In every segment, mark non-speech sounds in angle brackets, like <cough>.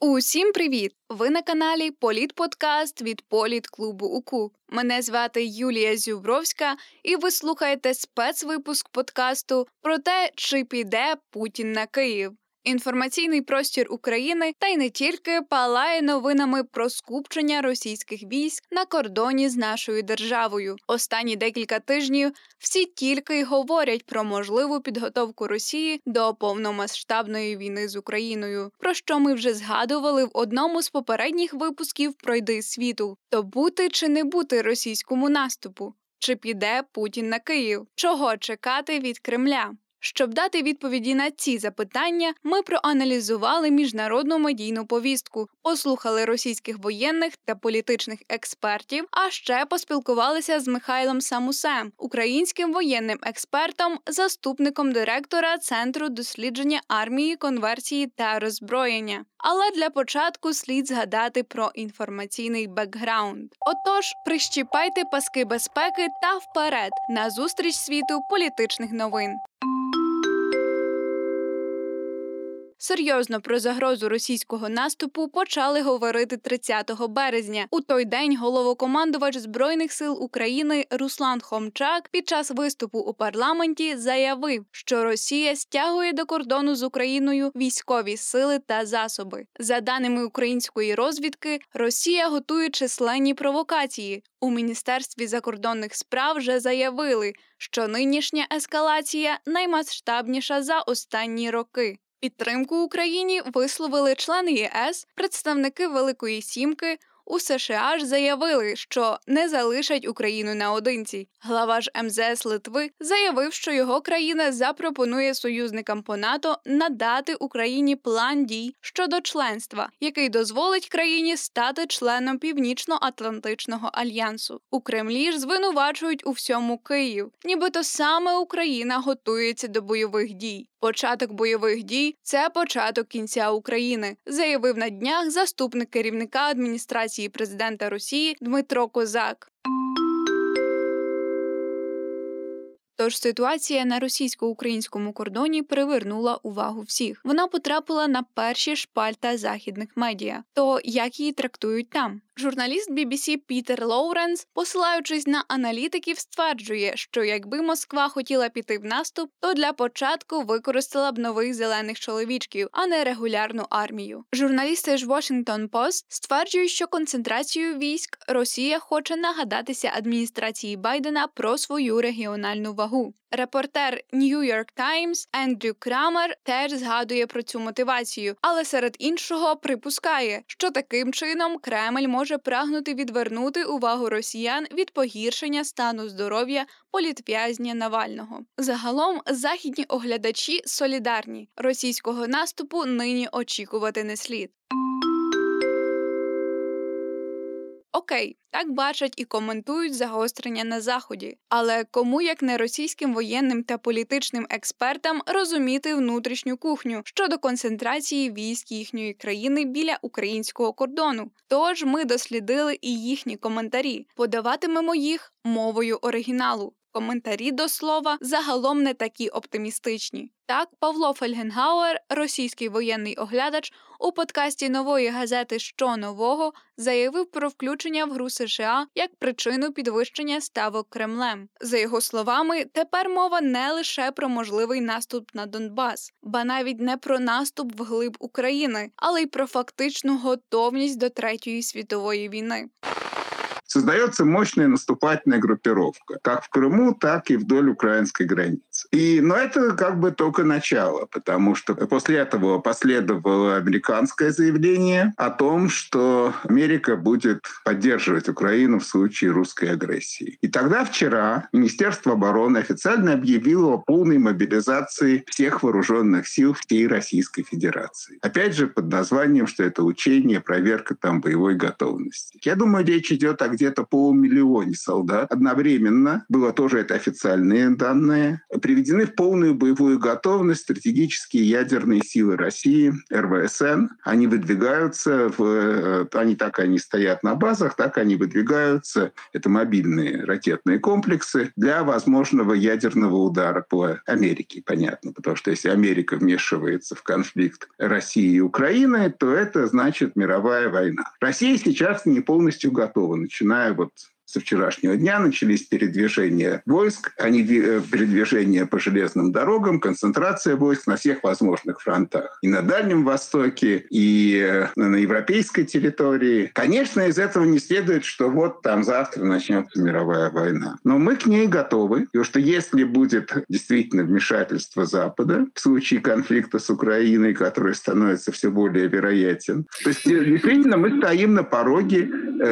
Усім привіт! Ви на каналі Політподкаст від Політклубу УКУ. Мене звати Юлія Зюбровська, і ви слухаєте спецвипуск подкасту про те, чи піде Путін на Київ. Інформаційний простір України та й не тільки палає новинами про скупчення російських військ на кордоні з нашою державою. Останні декілька тижнів всі тільки й говорять про можливу підготовку Росії до повномасштабної війни з Україною, про що ми вже згадували в одному з попередніх випусків пройди світу: то бути чи не бути російському наступу, чи піде Путін на Київ, чого чекати від Кремля. Щоб дати відповіді на ці запитання, ми проаналізували міжнародну медійну повістку, послухали російських воєнних та політичних експертів, а ще поспілкувалися з Михайлом Самусем, українським воєнним експертом, заступником директора Центру дослідження армії, конверсії та роззброєння. Але для початку слід згадати про інформаційний бекграунд. Отож, прищіпайте паски безпеки та вперед на зустріч світу політичних новин. Серйозно про загрозу російського наступу почали говорити 30 березня. У той день головокомандувач збройних сил України Руслан Хомчак під час виступу у парламенті заявив, що Росія стягує до кордону з Україною військові сили та засоби. За даними української розвідки, Росія готує численні провокації. У міністерстві закордонних справ вже заявили, що нинішня ескалація наймасштабніша за останні роки. Підтримку Україні висловили члени ЄС, представники Великої Сімки. У США ж заявили, що не залишать Україну наодинці. Глава ж МЗС Литви заявив, що його країна запропонує союзникам по НАТО надати Україні план дій щодо членства, який дозволить країні стати членом Північно-Атлантичного альянсу. У Кремлі ж звинувачують у всьому Київ, нібито саме Україна готується до бойових дій. Початок бойових дій це початок кінця України, заявив на днях заступник керівника адміністрації президента Росії Дмитро Козак. Тож ситуація на російсько-українському кордоні привернула увагу всіх. Вона потрапила на перші шпальта західних медіа. То як її трактують там? Журналіст BBC Пітер Лоуренс, посилаючись на аналітиків, стверджує, що якби Москва хотіла піти в наступ, то для початку використала б нових зелених чоловічків, а не регулярну армію. Журналісти ж Washington Post стверджують, що концентрацію військ Росія хоче нагадатися адміністрації Байдена про свою регіональну вагу. Репортер New York Times Ендрю Крамер теж згадує про цю мотивацію, але серед іншого припускає, що таким чином Кремль може прагнути відвернути увагу росіян від погіршення стану здоров'я політв'язня Навального. Загалом західні оглядачі солідарні російського наступу нині очікувати не слід. Окей, так бачать і коментують загострення на заході. Але кому як не російським воєнним та політичним експертам розуміти внутрішню кухню щодо концентрації військ їхньої країни біля українського кордону? Тож ми дослідили і їхні коментарі, подаватимемо їх мовою оригіналу. Коментарі до слова загалом не такі оптимістичні. Так, Павло Фельгенгауер, російський воєнний оглядач, у подкасті нової газети Що нового заявив про включення в гру США як причину підвищення ставок Кремлем. За його словами, тепер мова не лише про можливий наступ на Донбас, ба навіть не про наступ вглиб України, але й про фактичну готовність до третьої світової війни. Создается мощная наступательная группировка, как в Крыму, так и вдоль украинской границы. И, но это как бы только начало, потому что после этого последовало американское заявление о том, что Америка будет поддерживать Украину в случае русской агрессии. И тогда вчера Министерство обороны официально объявило о полной мобилизации всех вооруженных сил всей Российской Федерации. Опять же, под названием, что это учение, проверка там боевой готовности. Я думаю, речь идет о где-то полумиллионе солдат. Одновременно, было тоже это официальные данные, приведены в полную боевую готовность стратегические ядерные силы России, РВСН. Они выдвигаются, в, э, они так они стоят на базах, так они выдвигаются, это мобильные ракетные комплексы, для возможного ядерного удара по Америке, понятно. Потому что если Америка вмешивается в конфликт России и Украины, то это значит мировая война. Россия сейчас не полностью готова, начиная вот со вчерашнего дня начались передвижения войск, они э, передвижения по железным дорогам, концентрация войск на всех возможных фронтах. И на Дальнем Востоке, и э, на европейской территории. Конечно, из этого не следует, что вот там завтра начнется мировая война. Но мы к ней готовы, потому что если будет действительно вмешательство Запада в случае конфликта с Украиной, который становится все более вероятен, то есть э, действительно мы стоим на пороге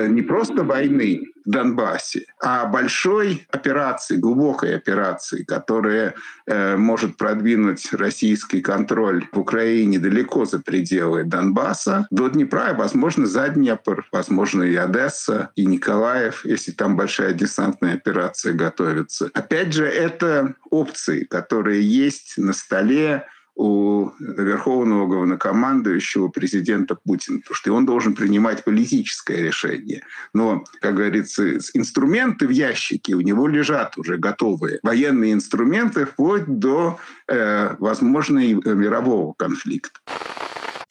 не просто войны, Донбассе, а большой операции, глубокой операции, которая э, может продвинуть российский контроль в Украине далеко за пределы Донбасса, до Днепра, и, возможно, за Днепр, возможно, и Одесса, и Николаев, если там большая десантная операция готовится. Опять же, это опции, которые есть на столе, у верховного главнокомандующего президента Путина, потому что он должен принимать политическое решение. Но, как говорится, инструменты в ящике у него лежат уже готовые. Военные инструменты вплоть до э, возможной мирового конфликта.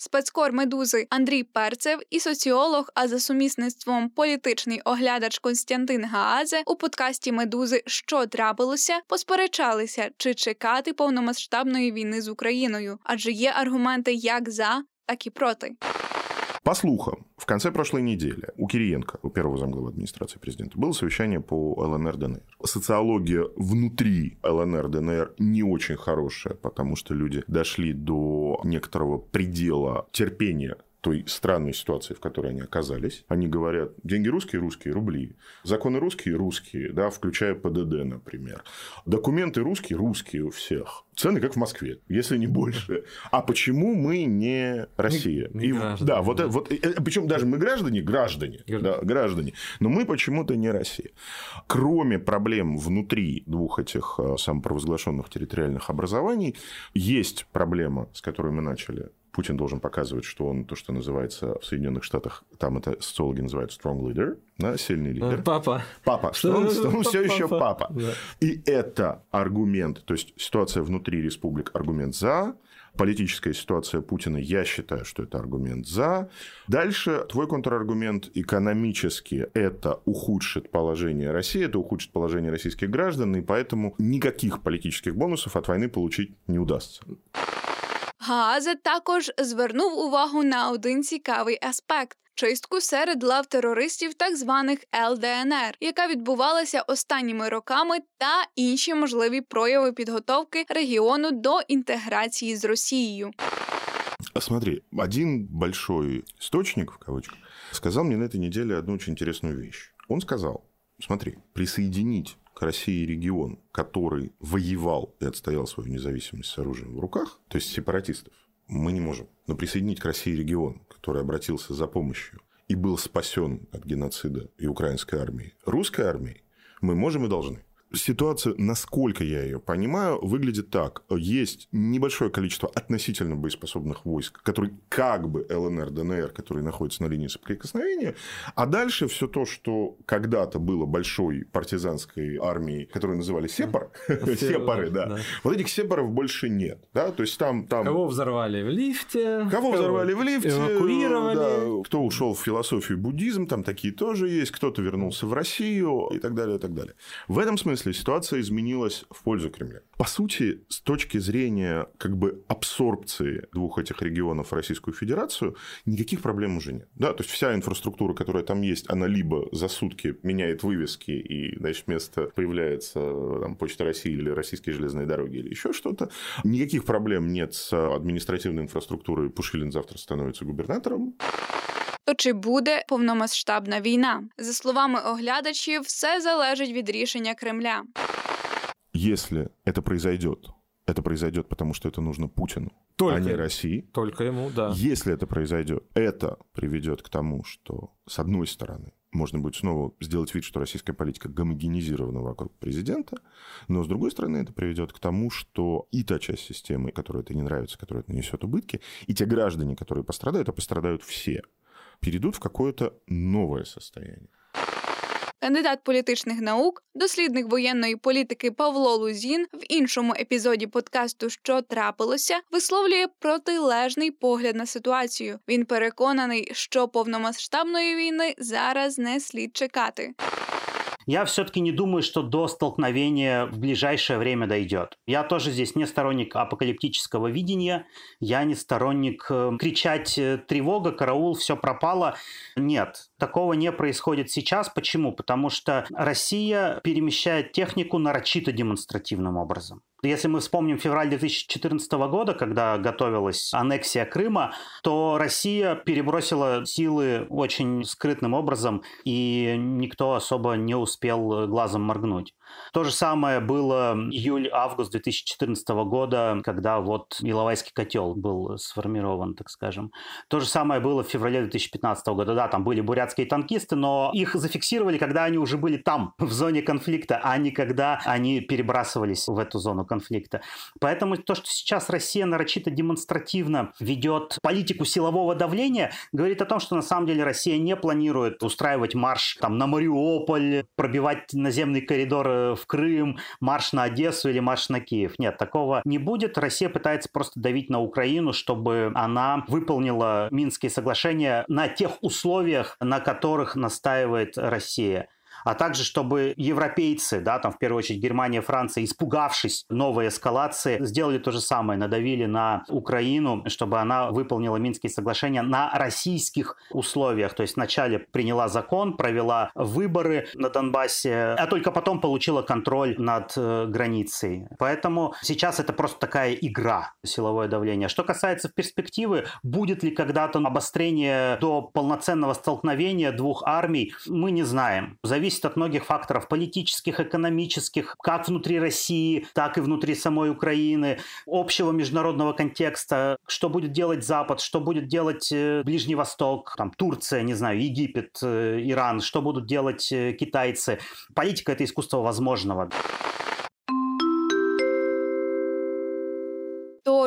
Спецкор медузи Андрій Перцев і соціолог, а за сумісництвом політичний оглядач Константин Гаазе у подкасті Медузи. Що трапилося, посперечалися, чи чекати повномасштабної війни з Україною, адже є аргументи як за, так і проти. По слухам, в конце прошлой недели у Кириенко, у первого замглавы администрации президента, было совещание по ЛНР-ДНР. Социология внутри ЛНР-ДНР не очень хорошая, потому что люди дошли до некоторого предела терпения той странной ситуации, в которой они оказались. Они говорят, деньги русские, русские, рубли. Законы русские, русские, да, включая ПДД, например. Документы русские, русские у всех. Цены как в Москве, если не больше. А почему мы не Россия? Мы, мы И, граждане, да, вот, да. вот, причем даже мы граждане, граждане, Граждане. да, граждане, но мы почему-то не Россия. Кроме проблем внутри двух этих э, самопровозглашенных территориальных образований, есть проблема, с которой мы начали Путин должен показывать, что он то, что называется в Соединенных Штатах, там это социологи называют strong leader, да, сильный лидер. Э, Папа. Папа, что он, что он все еще Папа. папа. Да. И это аргумент, то есть ситуация внутри республик аргумент за, политическая ситуация Путина, я считаю, что это аргумент за. Дальше твой контраргумент экономически это ухудшит положение России, это ухудшит положение российских граждан, и поэтому никаких политических бонусов от войны получить не удастся. Гаазе також звернув увагу на один цікавий аспект. Чистку серед лав терористів так званих ЛДНР, яка відбувалася останніми роками, та інші можливі прояви підготовки регіону до інтеграції з Росією. Смотри, один большой источник, в кавычках, сказал мне на этой неделе одну очень интересную вещь. Он сказал, смотри, присоединить к России регион, который воевал и отстоял свою независимость с оружием в руках, то есть сепаратистов, мы не можем. Но присоединить к России регион, который обратился за помощью и был спасен от геноцида и украинской армии, русской армией, мы можем и должны. Ситуация, насколько я ее понимаю, выглядит так. Есть небольшое количество относительно боеспособных войск, которые как бы ЛНР, ДНР, которые находятся на линии соприкосновения, а дальше все то, что когда-то было большой партизанской армией, которую называли Сепар, <laughs> Сепары, да. Вот этих Сепаров больше нет. Да? То есть там... там... Кого взорвали в лифте? Кого взорвали в лифте, Эвакуировали. кто ушел в философию буддизм, там такие тоже есть, кто-то вернулся в Россию и так далее, и так далее. В этом смысле ситуация изменилась в пользу Кремля. По сути, с точки зрения как бы абсорбции двух этих регионов в Российскую Федерацию, никаких проблем уже нет. Да, то есть вся инфраструктура, которая там есть, она либо за сутки меняет вывески и, значит, вместо появляется там, Почта России или Российские железные дороги или еще что-то. Никаких проблем нет с административной инфраструктурой. Пушилин завтра становится губернатором То чи буде повномасштабна війна? За словами оглядачів, все залежить від рішення Кремля. Если это произойдет, это произойдет, потому что это нужно Путину, Только а не ему. России. Только ему, да. Если это произойдет, это приведет к тому, что, с одной стороны, можно будет снова сделать вид, что российская политика гомогенизирована вокруг президента, но, с другой стороны, это приведет к тому, что и та часть системы, которой это не нравится, которая это нанесет убытки, и те граждане, которые пострадают, а пострадают все, перейдут в какое-то новое состояние. Кандидат політичних наук, дослідник воєнної політики Павло Лузін в іншому епізоді подкасту Що трапилося, висловлює протилежний погляд на ситуацію. Він переконаний, що повномасштабної війни зараз не слід чекати. Я все-таки не думаю, что до столкновения в ближайшее время дойдет. Я тоже здесь не сторонник апокалиптического видения, я не сторонник э, кричать э, «тревога, караул, все пропало». Нет, такого не происходит сейчас. Почему? Потому что Россия перемещает технику нарочито демонстративным образом. Если мы вспомним февраль 2014 года, когда готовилась аннексия Крыма, то Россия перебросила силы очень скрытным образом, и никто особо не успел глазом моргнуть. То же самое было июль-август 2014 года, когда вот Иловайский котел был сформирован, так скажем. То же самое было в феврале 2015 года. Да, там были бурятские танкисты, но их зафиксировали, когда они уже были там, в зоне конфликта, а не когда они перебрасывались в эту зону конфликта. Поэтому то, что сейчас Россия нарочито демонстративно ведет политику силового давления, говорит о том, что на самом деле Россия не планирует устраивать марш там, на Мариуполь, пробивать наземный коридор э, в Крым, марш на Одессу или марш на Киев. Нет, такого не будет. Россия пытается просто давить на Украину, чтобы она выполнила Минские соглашения на тех условиях, на которых настаивает Россия а также чтобы европейцы, да, там в первую очередь Германия, Франция, испугавшись новой эскалации, сделали то же самое, надавили на Украину, чтобы она выполнила Минские соглашения на российских условиях. То есть вначале приняла закон, провела выборы на Донбассе, а только потом получила контроль над э, границей. Поэтому сейчас это просто такая игра, силовое давление. Что касается перспективы, будет ли когда-то обострение до полноценного столкновения двух армий, мы не знаем. Зависит зависит от многих факторов политических, экономических, как внутри России, так и внутри самой Украины, общего международного контекста, что будет делать Запад, что будет делать э, Ближний Восток, там, Турция, не знаю, Египет, э, Иран, что будут делать э, китайцы. Политика – это искусство возможного.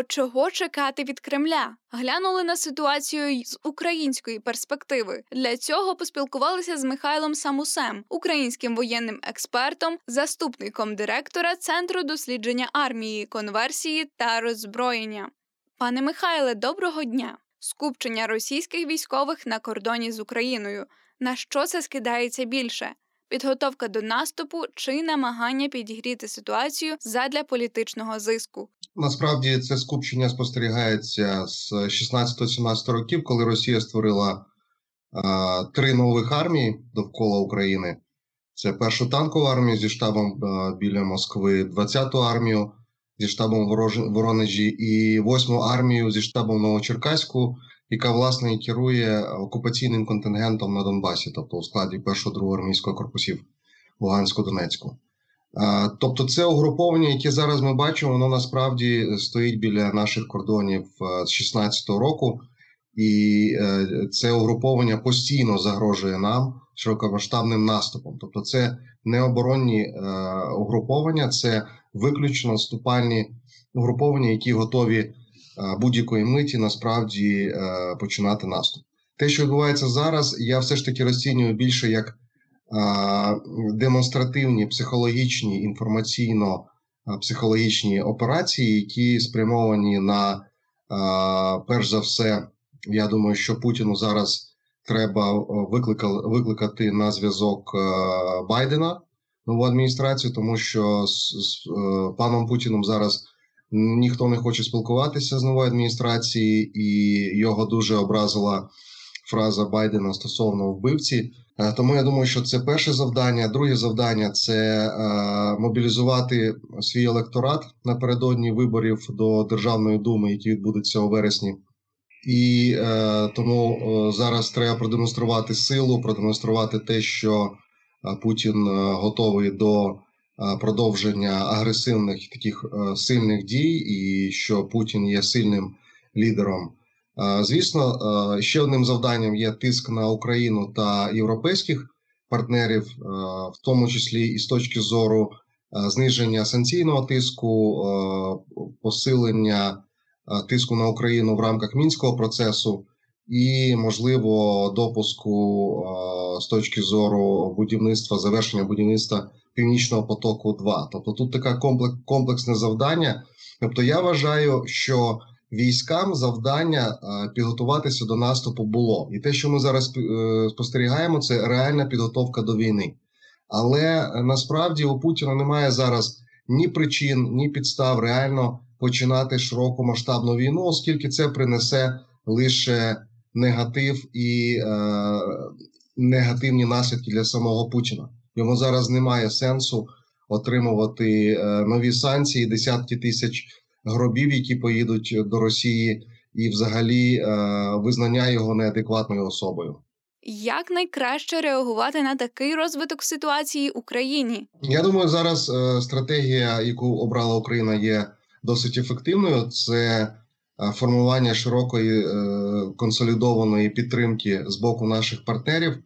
Чого чекати від Кремля? Глянули на ситуацію з української перспективи. Для цього поспілкувалися з Михайлом Самусем, українським воєнним експертом, заступником директора Центру дослідження армії, конверсії та роззброєння. Пане Михайле, доброго дня! Скупчення російських військових на кордоні з Україною. На що це скидається більше? Підготовка до наступу чи намагання підігріти ситуацію задля політичного зиску. Насправді це скупчення спостерігається з 16-17 років, коли Росія створила а, три нових армії довкола України. Це першу танкову армію зі штабом а, біля Москви, 20-ту армію зі штабом в Воронежі і 8-му армію зі штабом Новочеркаську, яка власне і керує окупаційним контингентом на Донбасі, тобто у складі 1-го армійського корпусів Лугансько-Донецьку. Тобто, це угруповання, яке зараз ми бачимо, воно насправді стоїть біля наших кордонів з 16-го року, і е, це угруповання постійно загрожує нам широкомасштабним наступом. Тобто, це не оборонні е, угруповання, це виключно наступальні угруповання, які готові е, будь-якої миті насправді починати наступ. Те, що відбувається зараз, я все ж таки розцінюю більше як демонстративні психологічні інформаційно-психологічні операції, які спрямовані на перш за все, я думаю, що Путіну зараз треба викликати на зв'язок Байдена нову адміністрацію, тому що з, з паном Путіном зараз. Ніхто не хоче спілкуватися з новою адміністрацією, і його дуже образила фраза Байдена стосовно вбивці. Е, тому я думаю, що це перше завдання. Друге завдання це е, мобілізувати свій електорат напередодні виборів до Державної думи, які відбудуться у вересні. І е, тому е, зараз треба продемонструвати силу, продемонструвати те, що Путін готовий до продовження агресивних таких сильних дій, і що Путін є сильним лідером. Звісно, ще одним завданням є тиск на Україну та європейських партнерів, в тому числі і з точки зору зниження санкційного тиску, посилення тиску на Україну в рамках мінського процесу і можливо допуску з точки зору будівництва завершення будівництва північного потоку. 2 тобто тут таке комплексне завдання. Тобто, я вважаю, що військам завдання підготуватися до наступу було, і те, що ми зараз е, спостерігаємо, це реальна підготовка до війни. Але насправді у Путіна немає зараз ні причин, ні підстав реально починати широкомасштабну війну, оскільки це принесе лише негатив і е, негативні наслідки для самого Путіна. Йому зараз немає сенсу отримувати е, нові санкції, десятки тисяч гробів, які поїдуть до Росії, і взагалі е, визнання його неадекватною особою. Як найкраще реагувати на такий розвиток ситуації Україні? Я думаю, зараз е, стратегія, яку обрала Україна, є досить ефективною. Це формування широкої консолідованої підтримки з боку наших партнерів.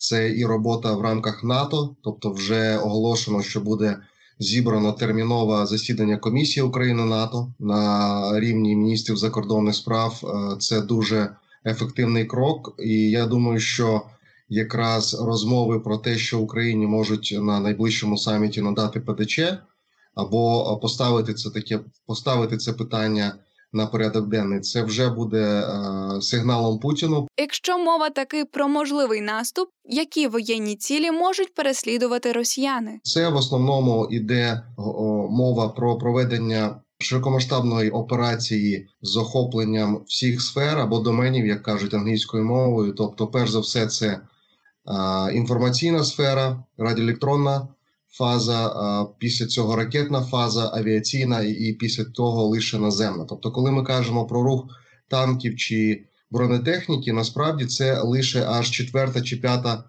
Це і робота в рамках НАТО, тобто вже оголошено, що буде зібрано термінове засідання комісії України НАТО на рівні міністрів закордонних справ. Е, це дуже ефективний крок, і я думаю, що якраз розмови про те, що Україні можуть на найближчому саміті надати ПДЧ, або поставити це таке, поставити це питання на порядок денний, це вже буде е, сигналом Путіну. Якщо мова таки про можливий наступ, які воєнні цілі можуть переслідувати росіяни? Це в основному іде мова про проведення. Широкомасштабної операції з охопленням всіх сфер або доменів, як кажуть англійською мовою. Тобто, перш за все, це а, інформаційна сфера, радіоелектронна фаза, після цього ракетна фаза, авіаційна і після того лише наземна. Тобто, коли ми кажемо про рух танків чи бронетехніки, насправді це лише аж четверта чи п'ята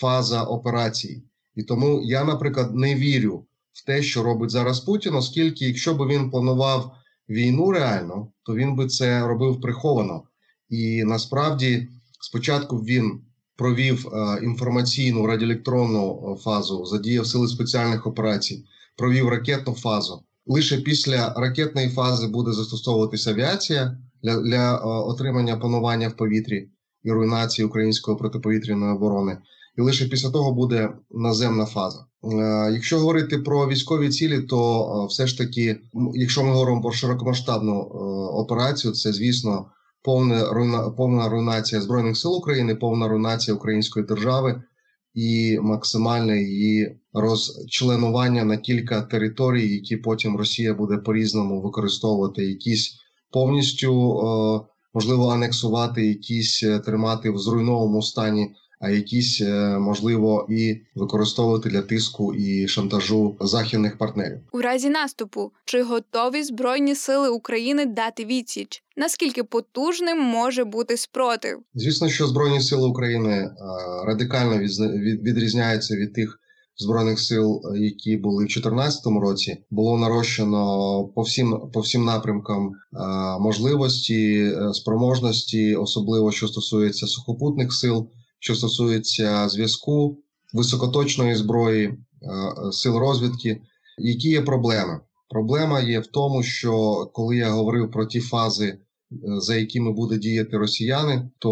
фаза операції. І тому я, наприклад, не вірю в те, що робить зараз Путін, оскільки, якщо б він планував війну реально, то він би це робив приховано. І насправді спочатку він провів е, інформаційну радіоелектронну е, фазу, задіяв сили спеціальних операцій, провів ракетну фазу. Лише після ракетної фази буде застосовуватися авіація для, для е, отримання панування в повітрі і руйнації української протиповітряної оборони. І лише після того буде наземна фаза. Якщо говорити про військові цілі, то все ж таки, якщо ми говоримо про широкомасштабну операцію, це звісно повна руйна, повна руйнація збройних сил України, повна руйнація української держави і максимальне її розчленування на кілька територій, які потім Росія буде по різному використовувати, якісь повністю можливо анексувати, якісь е, тримати в зруйнованому стані а якісь е, можливо і використовувати для тиску і шантажу західних партнерів у разі наступу. Чи готові збройні сили України дати відсіч? Наскільки потужним може бути спротив? Звісно, що збройні сили України е, радикально відрізняються від тих. Збройних сил, які були в 2014 році, було нарощено по всім по всім напрямкам е, можливості, спроможності, особливо що стосується сухопутних сил, що стосується зв'язку, високоточної зброї, е, сил розвідки. Які є проблеми? Проблема є в тому, що коли я говорив про ті фази за якими буде діяти росіяни, то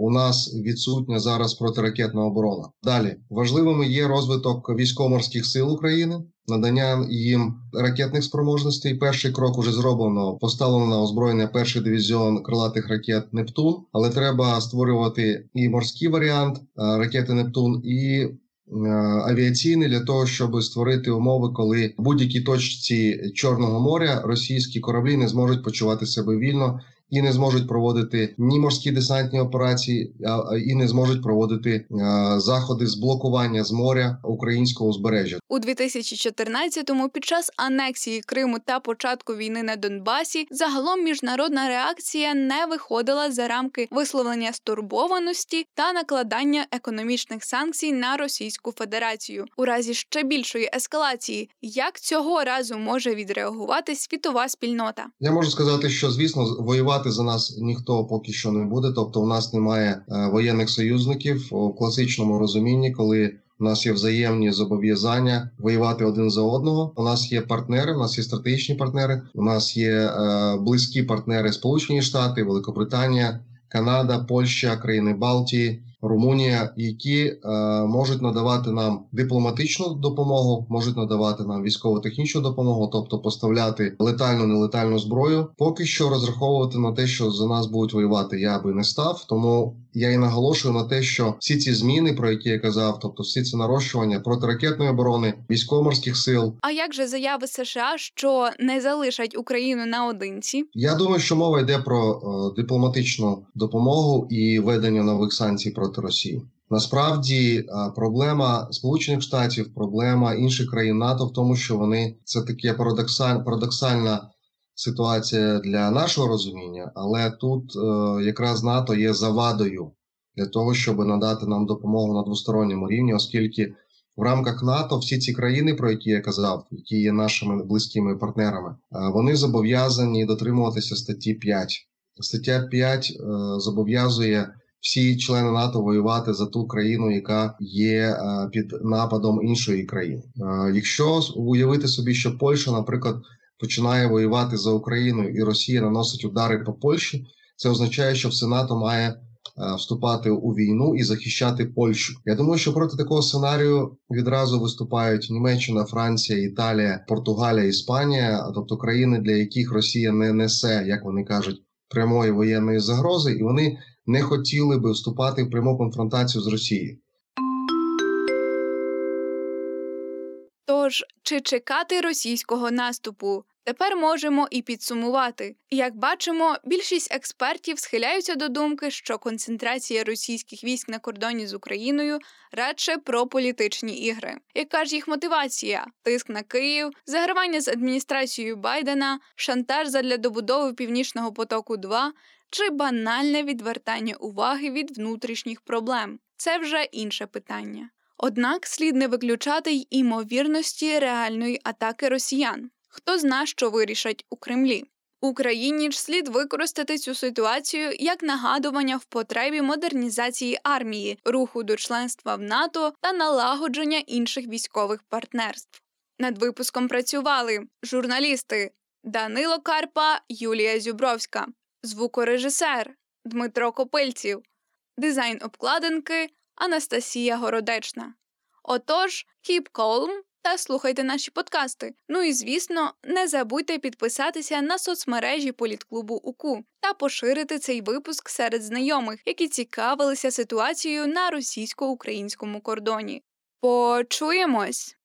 у нас відсутня зараз протиракетна оборона. Далі важливими є розвиток військово-морських сил України, надання їм ракетних спроможностей. Перший крок уже зроблено. Поставлено на озброєння перший дивізіон крилатих ракет Нептун, але треба створювати і морський варіант ракети Нептун, і Е, авіаційний для того, щоб створити умови, коли в будь-якій точці Чорного моря російські кораблі не зможуть почувати себе вільно і не зможуть проводити ні морські десантні операції, і не зможуть проводити заходи з блокування з моря українського узбережжя у 2014-му Під час анексії Криму та початку війни на Донбасі загалом міжнародна реакція не виходила за рамки висловлення стурбованості та накладання економічних санкцій на Російську Федерацію у разі ще більшої ескалації. Як цього разу може відреагувати світова спільнота? Я можу сказати, що звісно воювати воювати за нас ніхто поки що не буде. Тобто, у нас немає е, воєнних союзників у класичному розумінні, коли у нас є взаємні зобов'язання воювати один за одного. У нас є партнери, у нас є стратегічні партнери. У нас є е, близькі партнери Сполучені Штати, Великобританія, Канада, Польща, країни Балтії. Румунія, які е, можуть надавати нам дипломатичну допомогу, можуть надавати нам військово-технічну допомогу, тобто поставляти летальну нелетальну зброю. Поки що розраховувати на те, що за нас будуть воювати, я би не став. Тому я і наголошую на те, що всі ці зміни, про які я казав, тобто всі ці нарощування протиракетної оборони, військово-морських сил. А як же заяви США, що не залишать Україну наодинці? Я думаю, що мова йде про е, дипломатичну допомогу і ведення нових санкцій проти Росії. Насправді е, проблема Сполучених Штатів, проблема інших країн НАТО в тому, що вони це таке парадоксаль, парадоксальна ситуація для нашого розуміння, але тут е, якраз НАТО є завадою для того, щоб надати нам допомогу на двосторонньому рівні, оскільки в рамках НАТО всі ці країни, про які я казав, які є нашими близькими партнерами, е, вони зобов'язані дотримуватися статті 5. Стаття 5 е, зобов'язує всі члени НАТО воювати за ту країну, яка є під нападом іншої країни. Якщо уявити собі, що Польща, наприклад, починає воювати за Україну і Росія наносить удари по Польщі, це означає, що все НАТО має е, вступати у війну і захищати Польщу. Я думаю, що проти такого сценарію відразу виступають Німеччина, Франція, Італія, Португалія, Іспанія, тобто країни, для яких Росія не несе, як вони кажуть, прямої воєнної загрози, і вони не хотіли би вступати в пряму конфронтацію з Росією. Тож, чи чекати російського наступу? Тепер можемо і підсумувати. Як бачимо, більшість експертів схиляються до думки, що концентрація російських військ на кордоні з Україною радше про політичні ігри. Яка ж їх мотивація? Тиск на Київ, загравання з адміністрацією Байдена, шантаж задля добудови північного потоку 2 чи банальне відвертання уваги від внутрішніх проблем? Це вже інше питання. Однак слід не виключати й імовірності реальної атаки росіян. Хто зна, що вирішать у Кремлі. Україні ж слід використати цю ситуацію як нагадування в потребі модернізації армії, руху до членства в НАТО та налагодження інших військових партнерств. Над випуском працювали журналісти Данило Карпа, Юлія Зюбровська, звукорежисер Дмитро Копильців, дизайн обкладинки Анастасія Городечна. Отож, keep calm та слухайте наші подкасти. Ну і звісно, не забудьте підписатися на соцмережі політклубу УКУ та поширити цей випуск серед знайомих, які цікавилися ситуацією на російсько-українському кордоні. Почуємось!